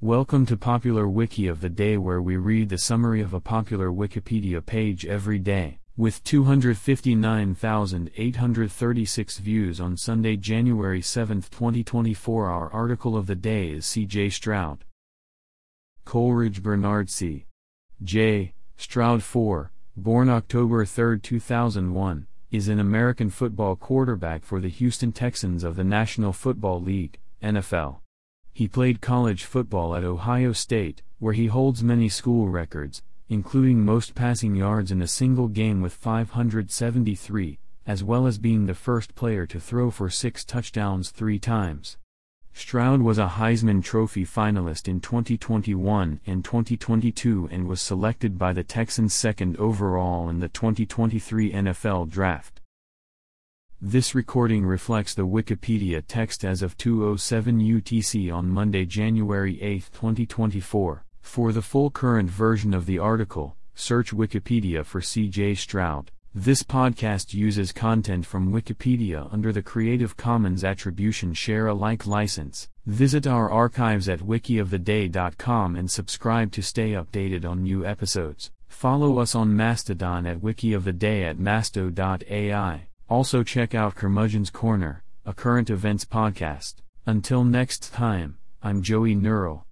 Welcome to Popular Wiki of the Day, where we read the summary of a popular Wikipedia page every day. With 259,836 views on Sunday, January 7, 2024, our article of the day is C.J. Stroud. Coleridge Bernard C. J. Stroud 4, born October 3, 2001, is an American football quarterback for the Houston Texans of the National Football League, NFL. He played college football at Ohio State, where he holds many school records, including most passing yards in a single game with 573, as well as being the first player to throw for six touchdowns three times. Stroud was a Heisman Trophy finalist in 2021 and 2022 and was selected by the Texans second overall in the 2023 NFL Draft. This recording reflects the Wikipedia text as of 2:07 UTC on Monday, January 8, 2024. For the full current version of the article, search Wikipedia for CJ Stroud. This podcast uses content from Wikipedia under the Creative Commons Attribution Share Alike license. Visit our archives at wikioftheday.com and subscribe to stay updated on new episodes. Follow us on Mastodon at wikioftheday at masto.ai. Also check out Curmudgeon's Corner, a current events podcast. Until next time, I'm Joey Neural.